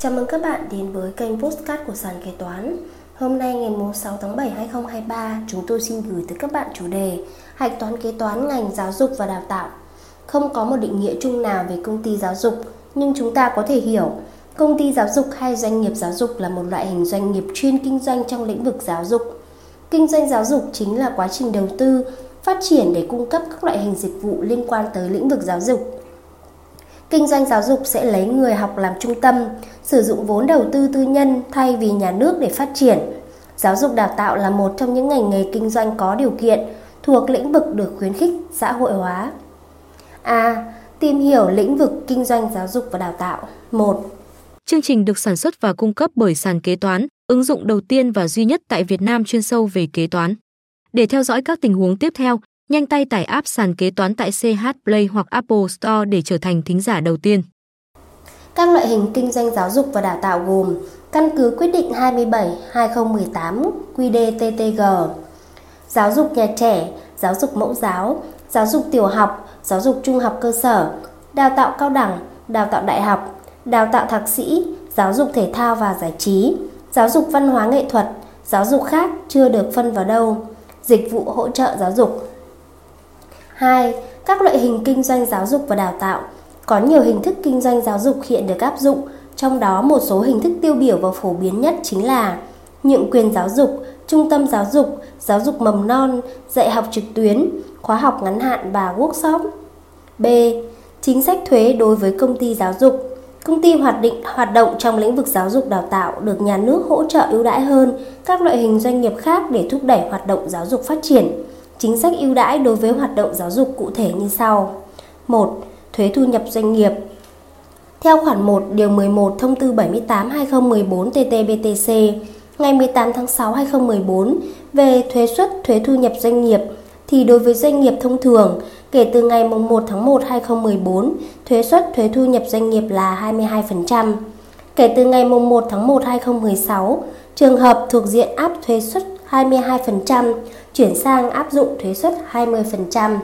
Chào mừng các bạn đến với kênh Postcard của Sàn Kế Toán. Hôm nay ngày 6 tháng 7 2023, chúng tôi xin gửi tới các bạn chủ đề Hạch toán kế toán ngành giáo dục và đào tạo. Không có một định nghĩa chung nào về công ty giáo dục, nhưng chúng ta có thể hiểu công ty giáo dục hay doanh nghiệp giáo dục là một loại hình doanh nghiệp chuyên kinh doanh trong lĩnh vực giáo dục. Kinh doanh giáo dục chính là quá trình đầu tư, phát triển để cung cấp các loại hình dịch vụ liên quan tới lĩnh vực giáo dục Kinh doanh giáo dục sẽ lấy người học làm trung tâm, sử dụng vốn đầu tư tư nhân thay vì nhà nước để phát triển. Giáo dục đào tạo là một trong những ngành nghề kinh doanh có điều kiện, thuộc lĩnh vực được khuyến khích xã hội hóa. A. Tìm hiểu lĩnh vực kinh doanh giáo dục và đào tạo. 1. Chương trình được sản xuất và cung cấp bởi sàn kế toán, ứng dụng đầu tiên và duy nhất tại Việt Nam chuyên sâu về kế toán. Để theo dõi các tình huống tiếp theo, Nhanh tay tải app sàn kế toán tại CH Play hoặc Apple Store để trở thành thính giả đầu tiên. Các loại hình kinh doanh giáo dục và đào tạo gồm căn cứ quyết định 27/2018 QĐ-TTG, giáo dục nhà trẻ, giáo dục mẫu giáo, giáo dục tiểu học, giáo dục trung học cơ sở, đào tạo cao đẳng, đào tạo đại học, đào tạo thạc sĩ, giáo dục thể thao và giải trí, giáo dục văn hóa nghệ thuật, giáo dục khác chưa được phân vào đâu, dịch vụ hỗ trợ giáo dục. 2. Các loại hình kinh doanh giáo dục và đào tạo. Có nhiều hình thức kinh doanh giáo dục hiện được áp dụng, trong đó một số hình thức tiêu biểu và phổ biến nhất chính là nhượng quyền giáo dục, trung tâm giáo dục, giáo dục mầm non, dạy học trực tuyến, khóa học ngắn hạn và workshop. B. Chính sách thuế đối với công ty giáo dục. Công ty hoạt định hoạt động trong lĩnh vực giáo dục đào tạo được nhà nước hỗ trợ ưu đãi hơn các loại hình doanh nghiệp khác để thúc đẩy hoạt động giáo dục phát triển. Chính sách ưu đãi đối với hoạt động giáo dục cụ thể như sau. 1. Thuế thu nhập doanh nghiệp. Theo khoản 1 điều 11 thông tư 78/2014 TT-BTC ngày 18 tháng 6 2014 về thuế suất thuế thu nhập doanh nghiệp thì đối với doanh nghiệp thông thường kể từ ngày 1 tháng 1 2014 thuế suất thuế thu nhập doanh nghiệp là 22%. Kể từ ngày 1 tháng 1 2016, trường hợp thuộc diện áp thuế suất 22% chuyển sang áp dụng thuế suất 20%.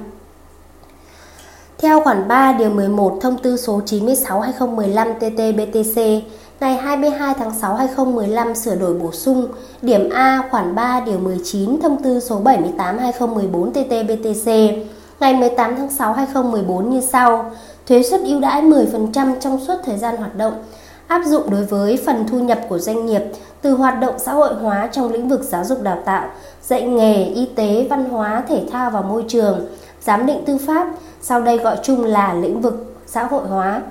Theo khoản 3 điều 11 thông tư số 96/2015 TT-BTC ngày 22 tháng 6 2015 sửa đổi bổ sung điểm A khoản 3 điều 19 thông tư số 78 2014 TT-BTC ngày 18 tháng 6 2014 như sau: thuế suất ưu đãi 10% trong suốt thời gian hoạt động, áp dụng đối với phần thu nhập của doanh nghiệp từ hoạt động xã hội hóa trong lĩnh vực giáo dục đào tạo, dạy nghề, y tế, văn hóa, thể thao và môi trường, giám định tư pháp, sau đây gọi chung là lĩnh vực xã hội hóa.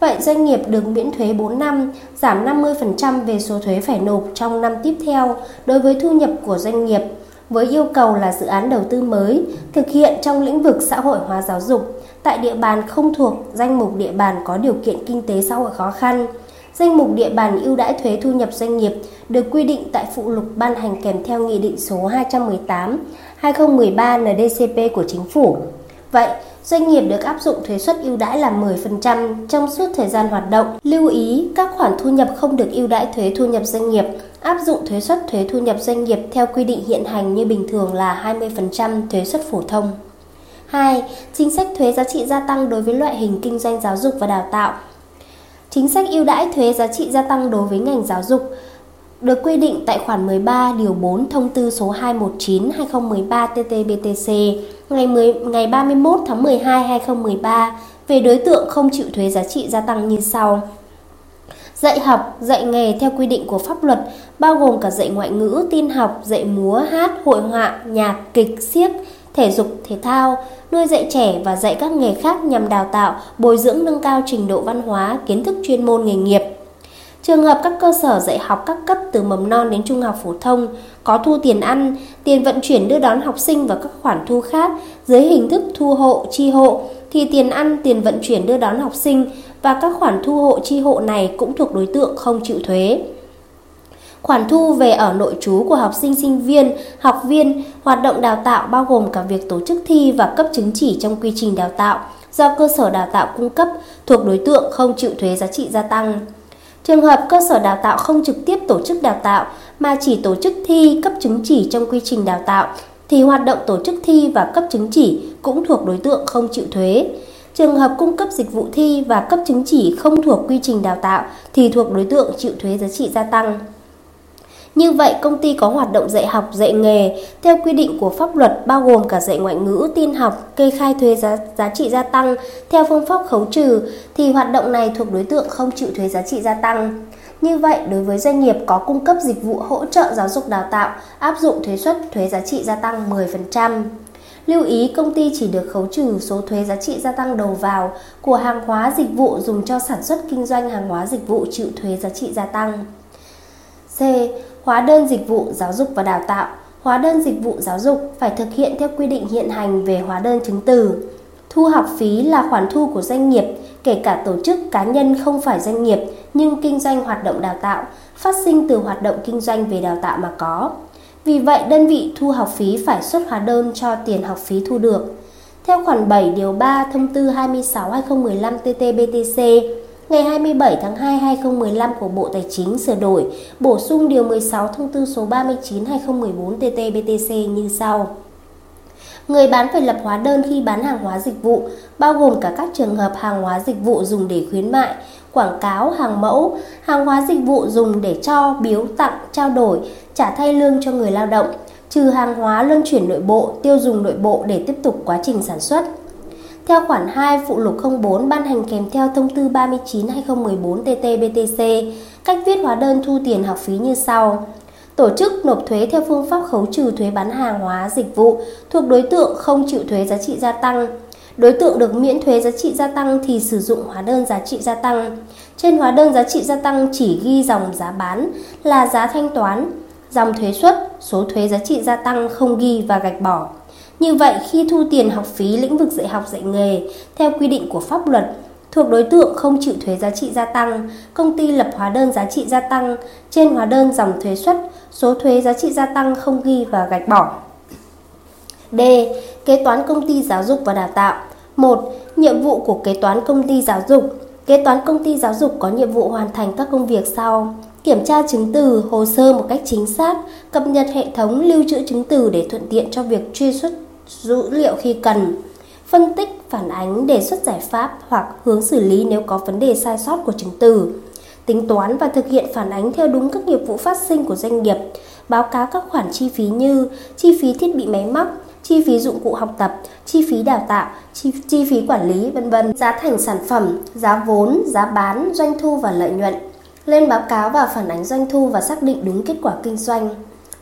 Vậy doanh nghiệp được miễn thuế 4 năm, giảm 50% về số thuế phải nộp trong năm tiếp theo đối với thu nhập của doanh nghiệp với yêu cầu là dự án đầu tư mới thực hiện trong lĩnh vực xã hội hóa giáo dục tại địa bàn không thuộc danh mục địa bàn có điều kiện kinh tế xã hội khó khăn Danh mục địa bàn ưu đãi thuế thu nhập doanh nghiệp được quy định tại phụ lục ban hành kèm theo Nghị định số 218 2013 NDCP của Chính phủ. Vậy, doanh nghiệp được áp dụng thuế suất ưu đãi là 10% trong suốt thời gian hoạt động. Lưu ý, các khoản thu nhập không được ưu đãi thuế thu nhập doanh nghiệp áp dụng thuế suất thuế thu nhập doanh nghiệp theo quy định hiện hành như bình thường là 20% thuế suất phổ thông. 2. Chính sách thuế giá trị gia tăng đối với loại hình kinh doanh giáo dục và đào tạo Chính sách ưu đãi thuế giá trị gia tăng đối với ngành giáo dục được quy định tại khoản 13 điều 4 thông tư số 219/2013 TT-BTC ngày 10 ngày 31 tháng 12 2013 về đối tượng không chịu thuế giá trị gia tăng như sau. Dạy học, dạy nghề theo quy định của pháp luật bao gồm cả dạy ngoại ngữ, tin học, dạy múa, hát, hội họa, nhạc, kịch, siếc, thể dục, thể thao, nuôi dạy trẻ và dạy các nghề khác nhằm đào tạo, bồi dưỡng nâng cao trình độ văn hóa, kiến thức chuyên môn nghề nghiệp. Trường hợp các cơ sở dạy học các cấp từ mầm non đến trung học phổ thông có thu tiền ăn, tiền vận chuyển đưa đón học sinh và các khoản thu khác dưới hình thức thu hộ, chi hộ thì tiền ăn, tiền vận chuyển đưa đón học sinh và các khoản thu hộ chi hộ này cũng thuộc đối tượng không chịu thuế. Khoản thu về ở nội trú của học sinh sinh viên, học viên, hoạt động đào tạo bao gồm cả việc tổ chức thi và cấp chứng chỉ trong quy trình đào tạo do cơ sở đào tạo cung cấp thuộc đối tượng không chịu thuế giá trị gia tăng. Trường hợp cơ sở đào tạo không trực tiếp tổ chức đào tạo mà chỉ tổ chức thi cấp chứng chỉ trong quy trình đào tạo thì hoạt động tổ chức thi và cấp chứng chỉ cũng thuộc đối tượng không chịu thuế. Trường hợp cung cấp dịch vụ thi và cấp chứng chỉ không thuộc quy trình đào tạo thì thuộc đối tượng chịu thuế giá trị gia tăng. Như vậy, công ty có hoạt động dạy học, dạy nghề theo quy định của pháp luật bao gồm cả dạy ngoại ngữ, tin học, kê khai thuế giá, giá trị gia tăng theo phương pháp khấu trừ thì hoạt động này thuộc đối tượng không chịu thuế giá trị gia tăng. Như vậy, đối với doanh nghiệp có cung cấp dịch vụ hỗ trợ giáo dục đào tạo, áp dụng thuế suất thuế giá trị gia tăng 10%. Lưu ý công ty chỉ được khấu trừ số thuế giá trị gia tăng đầu vào của hàng hóa dịch vụ dùng cho sản xuất kinh doanh hàng hóa dịch vụ chịu thuế giá trị gia tăng. C. Hóa đơn dịch vụ giáo dục và đào tạo. Hóa đơn dịch vụ giáo dục phải thực hiện theo quy định hiện hành về hóa đơn chứng từ. Thu học phí là khoản thu của doanh nghiệp, kể cả tổ chức cá nhân không phải doanh nghiệp nhưng kinh doanh hoạt động đào tạo, phát sinh từ hoạt động kinh doanh về đào tạo mà có. Vì vậy, đơn vị thu học phí phải xuất hóa đơn cho tiền học phí thu được. Theo khoản 7 điều 3 thông tư 26/2015 TT-BTC ngày 27 tháng 2 2015 của Bộ Tài chính sửa đổi, bổ sung điều 16 thông tư số 39/2014 TT-BTC như sau. Người bán phải lập hóa đơn khi bán hàng hóa dịch vụ, bao gồm cả các trường hợp hàng hóa dịch vụ dùng để khuyến mại, quảng cáo, hàng mẫu, hàng hóa dịch vụ dùng để cho, biếu, tặng, trao đổi, trả thay lương cho người lao động, trừ hàng hóa luân chuyển nội bộ, tiêu dùng nội bộ để tiếp tục quá trình sản xuất. Theo khoản 2 phụ lục 04 ban hành kèm theo thông tư 39/2014 TT-BTC, cách viết hóa đơn thu tiền học phí như sau: Tổ chức nộp thuế theo phương pháp khấu trừ thuế bán hàng hóa dịch vụ thuộc đối tượng không chịu thuế giá trị gia tăng. Đối tượng được miễn thuế giá trị gia tăng thì sử dụng hóa đơn giá trị gia tăng. Trên hóa đơn giá trị gia tăng chỉ ghi dòng giá bán là giá thanh toán, dòng thuế suất, số thuế giá trị gia tăng không ghi và gạch bỏ. Như vậy, khi thu tiền học phí lĩnh vực dạy học dạy nghề theo quy định của pháp luật thuộc đối tượng không chịu thuế giá trị gia tăng, công ty lập hóa đơn giá trị gia tăng, trên hóa đơn dòng thuế xuất số thuế giá trị gia tăng không ghi và gạch bỏ. D. Kế toán công ty giáo dục và đào tạo 1. Nhiệm vụ của kế toán công ty giáo dục Kế toán công ty giáo dục có nhiệm vụ hoàn thành các công việc sau Kiểm tra chứng từ, hồ sơ một cách chính xác Cập nhật hệ thống lưu trữ chứng từ để thuận tiện cho việc truy xuất dữ liệu khi cần phân tích, phản ánh, đề xuất giải pháp hoặc hướng xử lý nếu có vấn đề sai sót của chứng từ, tính toán và thực hiện phản ánh theo đúng các nghiệp vụ phát sinh của doanh nghiệp, báo cáo các khoản chi phí như chi phí thiết bị máy móc, chi phí dụng cụ học tập, chi phí đào tạo, chi, chi phí quản lý, vân vân, giá thành sản phẩm, giá vốn, giá bán, doanh thu và lợi nhuận. Lên báo cáo và phản ánh doanh thu và xác định đúng kết quả kinh doanh.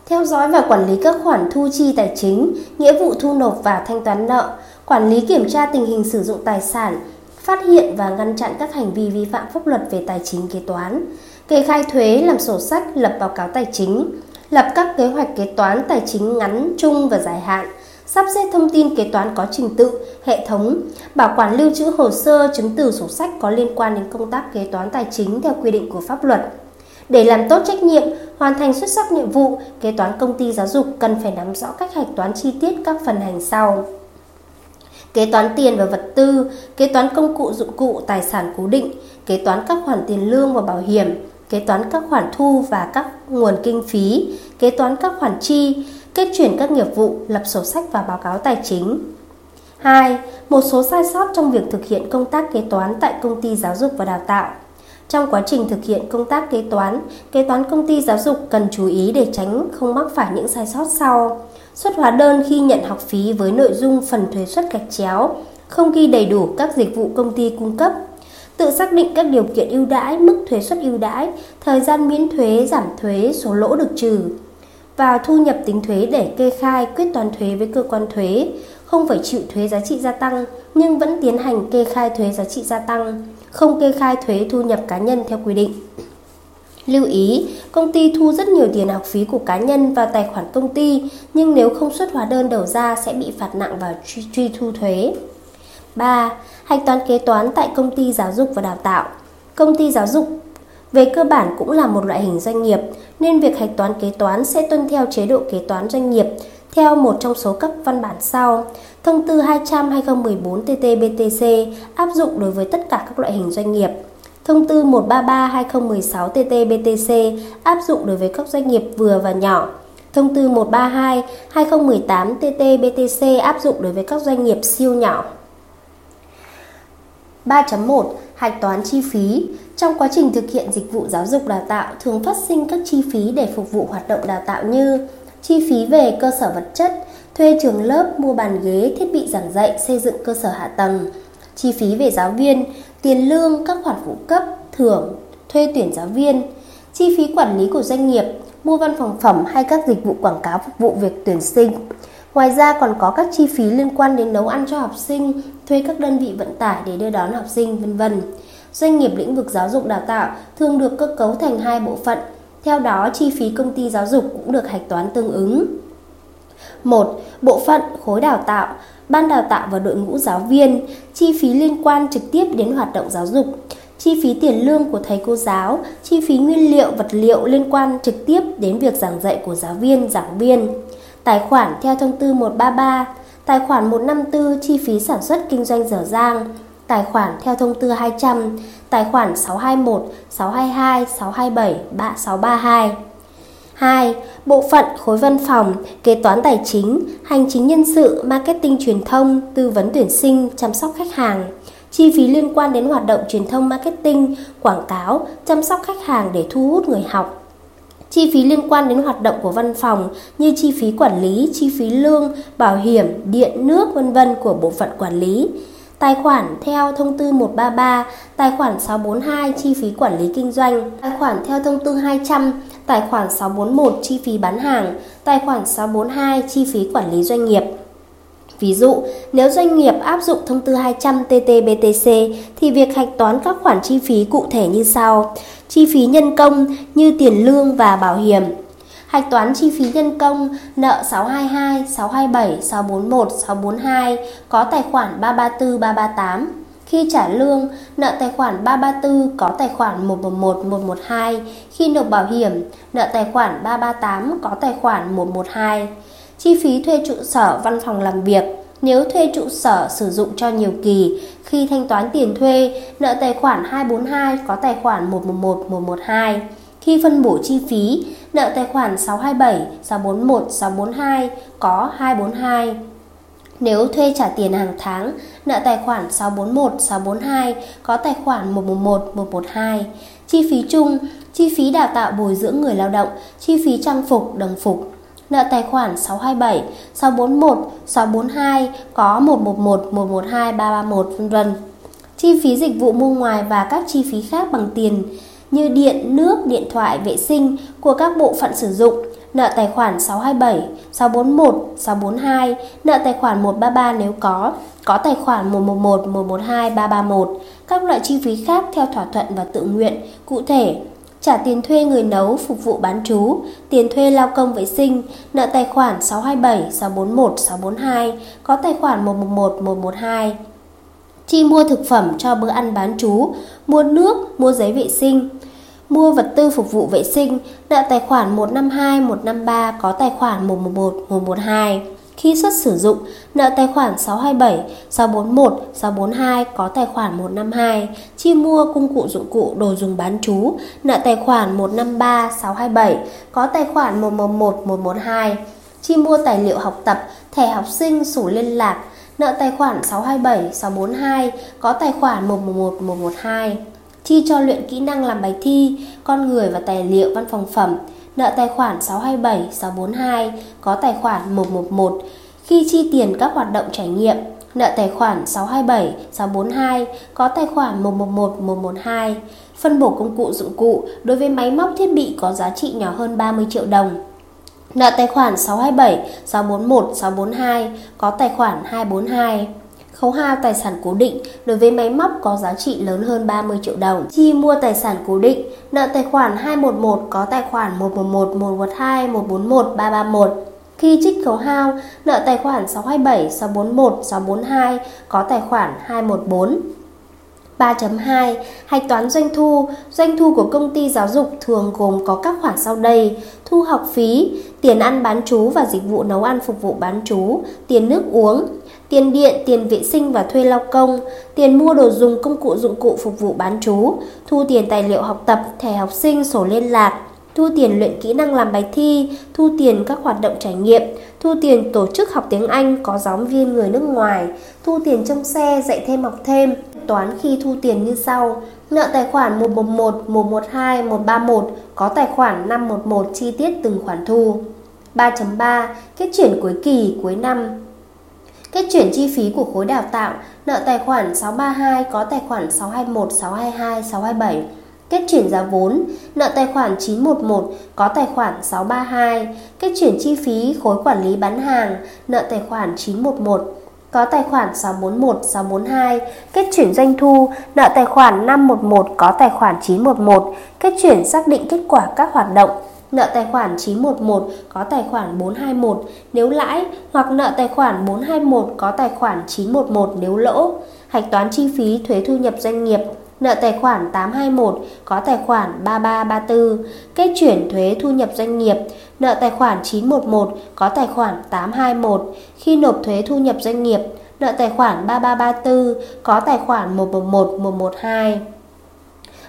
Theo dõi và quản lý các khoản thu chi tài chính, nghĩa vụ thu nộp và thanh toán nợ, quản lý kiểm tra tình hình sử dụng tài sản, phát hiện và ngăn chặn các hành vi vi phạm pháp luật về tài chính kế toán, kê khai thuế, làm sổ sách, lập báo cáo tài chính, lập các kế hoạch kế toán tài chính ngắn, trung và dài hạn, sắp xếp thông tin kế toán có trình tự, hệ thống, bảo quản lưu trữ hồ sơ, chứng từ sổ sách có liên quan đến công tác kế toán tài chính theo quy định của pháp luật. Để làm tốt trách nhiệm, hoàn thành xuất sắc nhiệm vụ, kế toán công ty giáo dục cần phải nắm rõ cách hạch toán chi tiết các phần hành sau kế toán tiền và vật tư, kế toán công cụ dụng cụ tài sản cố định, kế toán các khoản tiền lương và bảo hiểm, kế toán các khoản thu và các nguồn kinh phí, kế toán các khoản chi, kết chuyển các nghiệp vụ, lập sổ sách và báo cáo tài chính. 2. Một số sai sót trong việc thực hiện công tác kế toán tại công ty giáo dục và đào tạo. Trong quá trình thực hiện công tác kế toán, kế toán công ty giáo dục cần chú ý để tránh không mắc phải những sai sót sau. Xuất hóa đơn khi nhận học phí với nội dung phần thuế suất gạch chéo, không ghi đầy đủ các dịch vụ công ty cung cấp, tự xác định các điều kiện ưu đãi, mức thuế suất ưu đãi, thời gian miễn thuế, giảm thuế, số lỗ được trừ. Vào thu nhập tính thuế để kê khai quyết toán thuế với cơ quan thuế, không phải chịu thuế giá trị gia tăng nhưng vẫn tiến hành kê khai thuế giá trị gia tăng, không kê khai thuế thu nhập cá nhân theo quy định. Lưu ý, công ty thu rất nhiều tiền học phí của cá nhân vào tài khoản công ty, nhưng nếu không xuất hóa đơn đầu ra sẽ bị phạt nặng và truy, truy thu thuế. 3. Hạch toán kế toán tại công ty giáo dục và đào tạo. Công ty giáo dục về cơ bản cũng là một loại hình doanh nghiệp, nên việc hạch toán kế toán sẽ tuân theo chế độ kế toán doanh nghiệp theo một trong số các văn bản sau. Thông tư 200-2014 TT-BTC áp dụng đối với tất cả các loại hình doanh nghiệp. Thông tư 133/2016 TT-BTC áp dụng đối với các doanh nghiệp vừa và nhỏ. Thông tư 132/2018 TT-BTC áp dụng đối với các doanh nghiệp siêu nhỏ. 3.1 Hạch toán chi phí Trong quá trình thực hiện dịch vụ giáo dục đào tạo, thường phát sinh các chi phí để phục vụ hoạt động đào tạo như chi phí về cơ sở vật chất, thuê trường lớp, mua bàn ghế, thiết bị giảng dạy, xây dựng cơ sở hạ tầng, chi phí về giáo viên, tiền lương, các khoản phụ cấp, thưởng, thuê tuyển giáo viên, chi phí quản lý của doanh nghiệp, mua văn phòng phẩm hay các dịch vụ quảng cáo phục vụ việc tuyển sinh. Ngoài ra còn có các chi phí liên quan đến nấu ăn cho học sinh, thuê các đơn vị vận tải để đưa đón học sinh, vân vân. Doanh nghiệp lĩnh vực giáo dục đào tạo thường được cơ cấu thành hai bộ phận. Theo đó, chi phí công ty giáo dục cũng được hạch toán tương ứng. 1. Bộ phận khối đào tạo, ban đào tạo và đội ngũ giáo viên, chi phí liên quan trực tiếp đến hoạt động giáo dục, chi phí tiền lương của thầy cô giáo, chi phí nguyên liệu, vật liệu liên quan trực tiếp đến việc giảng dạy của giáo viên, giảng viên. Tài khoản theo thông tư 133, tài khoản 154 chi phí sản xuất kinh doanh dở dang, tài khoản theo thông tư 200, tài khoản 621, 622, 627, 3632. 2. Bộ phận khối văn phòng, kế toán tài chính, hành chính nhân sự, marketing truyền thông, tư vấn tuyển sinh, chăm sóc khách hàng. Chi phí liên quan đến hoạt động truyền thông marketing, quảng cáo, chăm sóc khách hàng để thu hút người học. Chi phí liên quan đến hoạt động của văn phòng như chi phí quản lý, chi phí lương, bảo hiểm, điện, nước vân vân của bộ phận quản lý. Tài khoản theo thông tư 133, tài khoản 642 chi phí quản lý kinh doanh, tài khoản theo thông tư 200, tài khoản 641 chi phí bán hàng, tài khoản 642 chi phí quản lý doanh nghiệp. Ví dụ, nếu doanh nghiệp áp dụng thông tư 200 TTBTC thì việc hạch toán các khoản chi phí cụ thể như sau. Chi phí nhân công như tiền lương và bảo hiểm. Hạch toán chi phí nhân công nợ 622, 627, 641, 642 có tài khoản 334, 338. Khi trả lương, nợ tài khoản 334 có tài khoản 111, 112. Khi nộp bảo hiểm, nợ tài khoản 338 có tài khoản 112. Chi phí thuê trụ sở văn phòng làm việc nếu thuê trụ sở sử dụng cho nhiều kỳ, khi thanh toán tiền thuê, nợ tài khoản 242 có tài khoản 111, 112. Khi phân bổ chi phí, nợ tài khoản 627, 641, 642 có 242. Nếu thuê trả tiền hàng tháng, nợ tài khoản 641, 642 có tài khoản 111, 112. Chi phí chung, chi phí đào tạo bồi dưỡng người lao động, chi phí trang phục, đồng phục, nợ tài khoản 627, 641, 642 có 111, 112, 331 vân vân. Chi phí dịch vụ mua ngoài và các chi phí khác bằng tiền như điện, nước, điện thoại, vệ sinh của các bộ phận sử dụng, nợ tài khoản 627, 641, 642, nợ tài khoản 133 nếu có, có tài khoản 111, 112, 331, các loại chi phí khác theo thỏa thuận và tự nguyện, cụ thể trả tiền thuê người nấu phục vụ bán trú, tiền thuê lao công vệ sinh, nợ tài khoản 627, 641, 642, có tài khoản 111, 112. Chi mua thực phẩm cho bữa ăn bán trú, mua nước, mua giấy vệ sinh, mua vật tư phục vụ vệ sinh, nợ tài khoản 152, 153, có tài khoản 111, 112. Khi xuất sử dụng, nợ tài khoản 627, 641, 642 có tài khoản 152, chi mua công cụ dụng cụ đồ dùng bán trú, nợ tài khoản 153, 627 có tài khoản 111, 112, chi mua tài liệu học tập, thẻ học sinh, sổ liên lạc, nợ tài khoản 627, 642 có tài khoản 111, 112 chi cho luyện kỹ năng làm bài thi, con người và tài liệu văn phòng phẩm, nợ tài khoản 627, 642, có tài khoản 111. Khi chi tiền các hoạt động trải nghiệm, nợ tài khoản 627, 642, có tài khoản 111, 112. Phân bổ công cụ dụng cụ đối với máy móc thiết bị có giá trị nhỏ hơn 30 triệu đồng. Nợ tài khoản 627, 641, 642, có tài khoản 242. Khấu hao tài sản cố định đối với máy móc có giá trị lớn hơn 30 triệu đồng. Chi mua tài sản cố định, nợ tài khoản 211 có tài khoản 111, 112, 141, 331. Khi trích khấu hao, nợ tài khoản 627, 641, 642 có tài khoản 214. 3.2 Hạch toán doanh thu. Doanh thu của công ty giáo dục thường gồm có các khoản sau đây Thu học phí, tiền ăn bán chú và dịch vụ nấu ăn phục vụ bán chú, tiền nước uống, tiền điện, tiền vệ sinh và thuê lao công, tiền mua đồ dùng công cụ dụng cụ phục vụ bán chú, thu tiền tài liệu học tập, thẻ học sinh, sổ liên lạc, thu tiền luyện kỹ năng làm bài thi, thu tiền các hoạt động trải nghiệm, thu tiền tổ chức học tiếng Anh có giáo viên người nước ngoài, thu tiền trong xe dạy thêm học thêm, toán khi thu tiền như sau. Nợ tài khoản 111, 112, 131 có tài khoản 511 chi tiết từng khoản thu. 3.3 Kết chuyển cuối kỳ, cuối năm Kết chuyển chi phí của khối đào tạo, nợ tài khoản 632 có tài khoản 621, 622, 627. Kết chuyển giá vốn, nợ tài khoản 911 có tài khoản 632. Kết chuyển chi phí khối quản lý bán hàng, nợ tài khoản 911 có tài khoản 641, 642, kết chuyển doanh thu, nợ tài khoản 511 có tài khoản 911, kết chuyển xác định kết quả các hoạt động, nợ tài khoản 911 có tài khoản 421 nếu lãi hoặc nợ tài khoản 421 có tài khoản 911 nếu lỗ. Hạch toán chi phí thuế thu nhập doanh nghiệp, nợ tài khoản 821 có tài khoản 3334, kết chuyển thuế thu nhập doanh nghiệp, nợ tài khoản 911 có tài khoản 821, khi nộp thuế thu nhập doanh nghiệp, nợ tài khoản 3334 có tài khoản 111 112.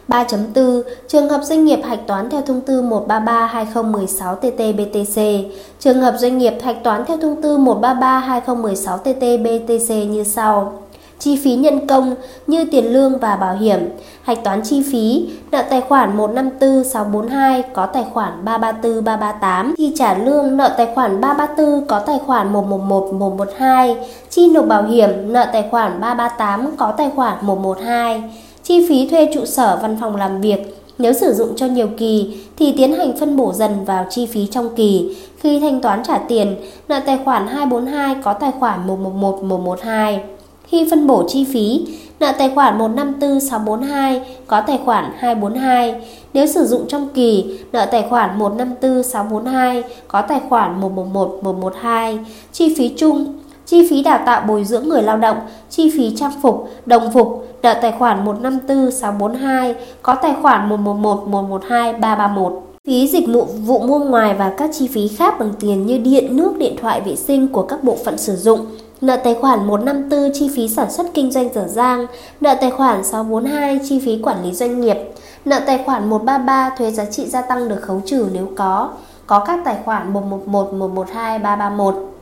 3.4 Trường hợp doanh nghiệp hạch toán theo thông tư 133/2016/TT-BTC. Trường hợp doanh nghiệp hạch toán theo thông tư 133/2016/TT-BTC như sau: Chi phí nhân công như tiền lương và bảo hiểm, hạch toán chi phí, nợ tài khoản 154642 có tài khoản 334338, chi trả lương nợ tài khoản 334 có tài khoản 111112, chi nộp bảo hiểm nợ tài khoản 338 có tài khoản 112 chi phí thuê trụ sở văn phòng làm việc. Nếu sử dụng cho nhiều kỳ thì tiến hành phân bổ dần vào chi phí trong kỳ. Khi thanh toán trả tiền, nợ tài khoản 242 có tài khoản 111 112. Khi phân bổ chi phí, nợ tài khoản 154642 có tài khoản 242. Nếu sử dụng trong kỳ, nợ tài khoản 154642 có tài khoản 111112 Chi phí chung chi phí đào tạo bồi dưỡng người lao động, chi phí trang phục, đồng phục, nợ tài khoản 154642 có tài khoản 111112331 Phí dịch vụ vụ mua ngoài và các chi phí khác bằng tiền như điện, nước, điện thoại, vệ sinh của các bộ phận sử dụng. Nợ tài khoản 154 chi phí sản xuất kinh doanh dở dang, nợ tài khoản 642 chi phí quản lý doanh nghiệp, nợ tài khoản 133 thuế giá trị gia tăng được khấu trừ nếu có, có các tài khoản 111, 112, 331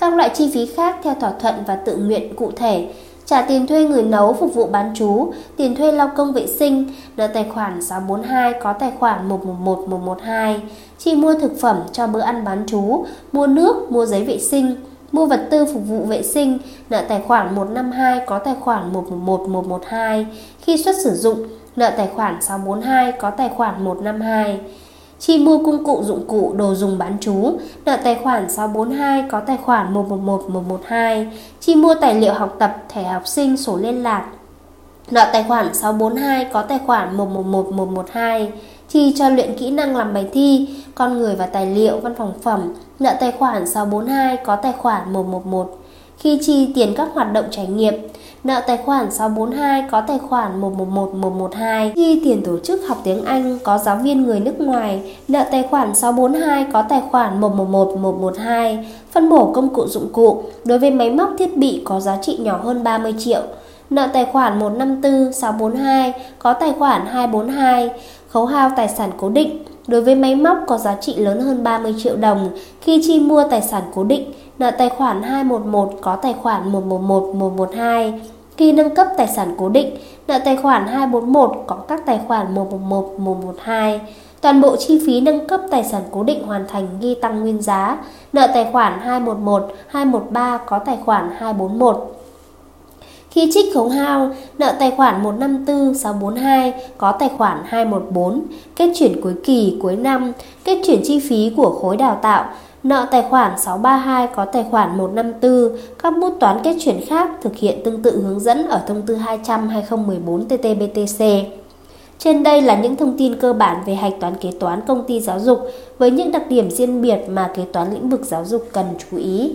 các loại chi phí khác theo thỏa thuận và tự nguyện cụ thể, trả tiền thuê người nấu phục vụ bán chú, tiền thuê lao công vệ sinh, nợ tài khoản 642 có tài khoản 111 112, chi mua thực phẩm cho bữa ăn bán chú, mua nước, mua giấy vệ sinh, mua vật tư phục vụ vệ sinh, nợ tài khoản 152 có tài khoản 111112 khi xuất sử dụng, nợ tài khoản 642 có tài khoản 152 chi mua công cụ dụng cụ đồ dùng bán chú, nợ tài khoản 642 có tài khoản 111112 chi mua tài liệu học tập, thẻ học sinh, sổ liên lạc, nợ tài khoản 642 có tài khoản 111112 chi cho luyện kỹ năng làm bài thi, con người và tài liệu, văn phòng phẩm, nợ tài khoản 642 có tài khoản 111. Khi chi tiền các hoạt động trải nghiệm, nợ tài khoản 642 có tài khoản 111 112, chi tiền tổ chức học tiếng Anh có giáo viên người nước ngoài, nợ tài khoản 642 có tài khoản 111 112, phân bổ công cụ dụng cụ đối với máy móc thiết bị có giá trị nhỏ hơn 30 triệu, nợ tài khoản 154 642 có tài khoản 242, khấu hao tài sản cố định đối với máy móc có giá trị lớn hơn 30 triệu đồng khi chi mua tài sản cố định nợ tài khoản 211 có tài khoản 111 112 khi nâng cấp tài sản cố định nợ tài khoản 241 có các tài khoản 111 112 Toàn bộ chi phí nâng cấp tài sản cố định hoàn thành ghi tăng nguyên giá, nợ tài khoản 211, 213 có tài khoản 241. Khi trích khấu hao, nợ tài khoản 154642 có tài khoản 214, kết chuyển cuối kỳ cuối năm, kết chuyển chi phí của khối đào tạo, nợ tài khoản 632 có tài khoản 154, các bút toán kết chuyển khác thực hiện tương tự hướng dẫn ở thông tư 200/2014 TT-BTC. Trên đây là những thông tin cơ bản về hạch toán kế toán công ty giáo dục với những đặc điểm riêng biệt mà kế toán lĩnh vực giáo dục cần chú ý.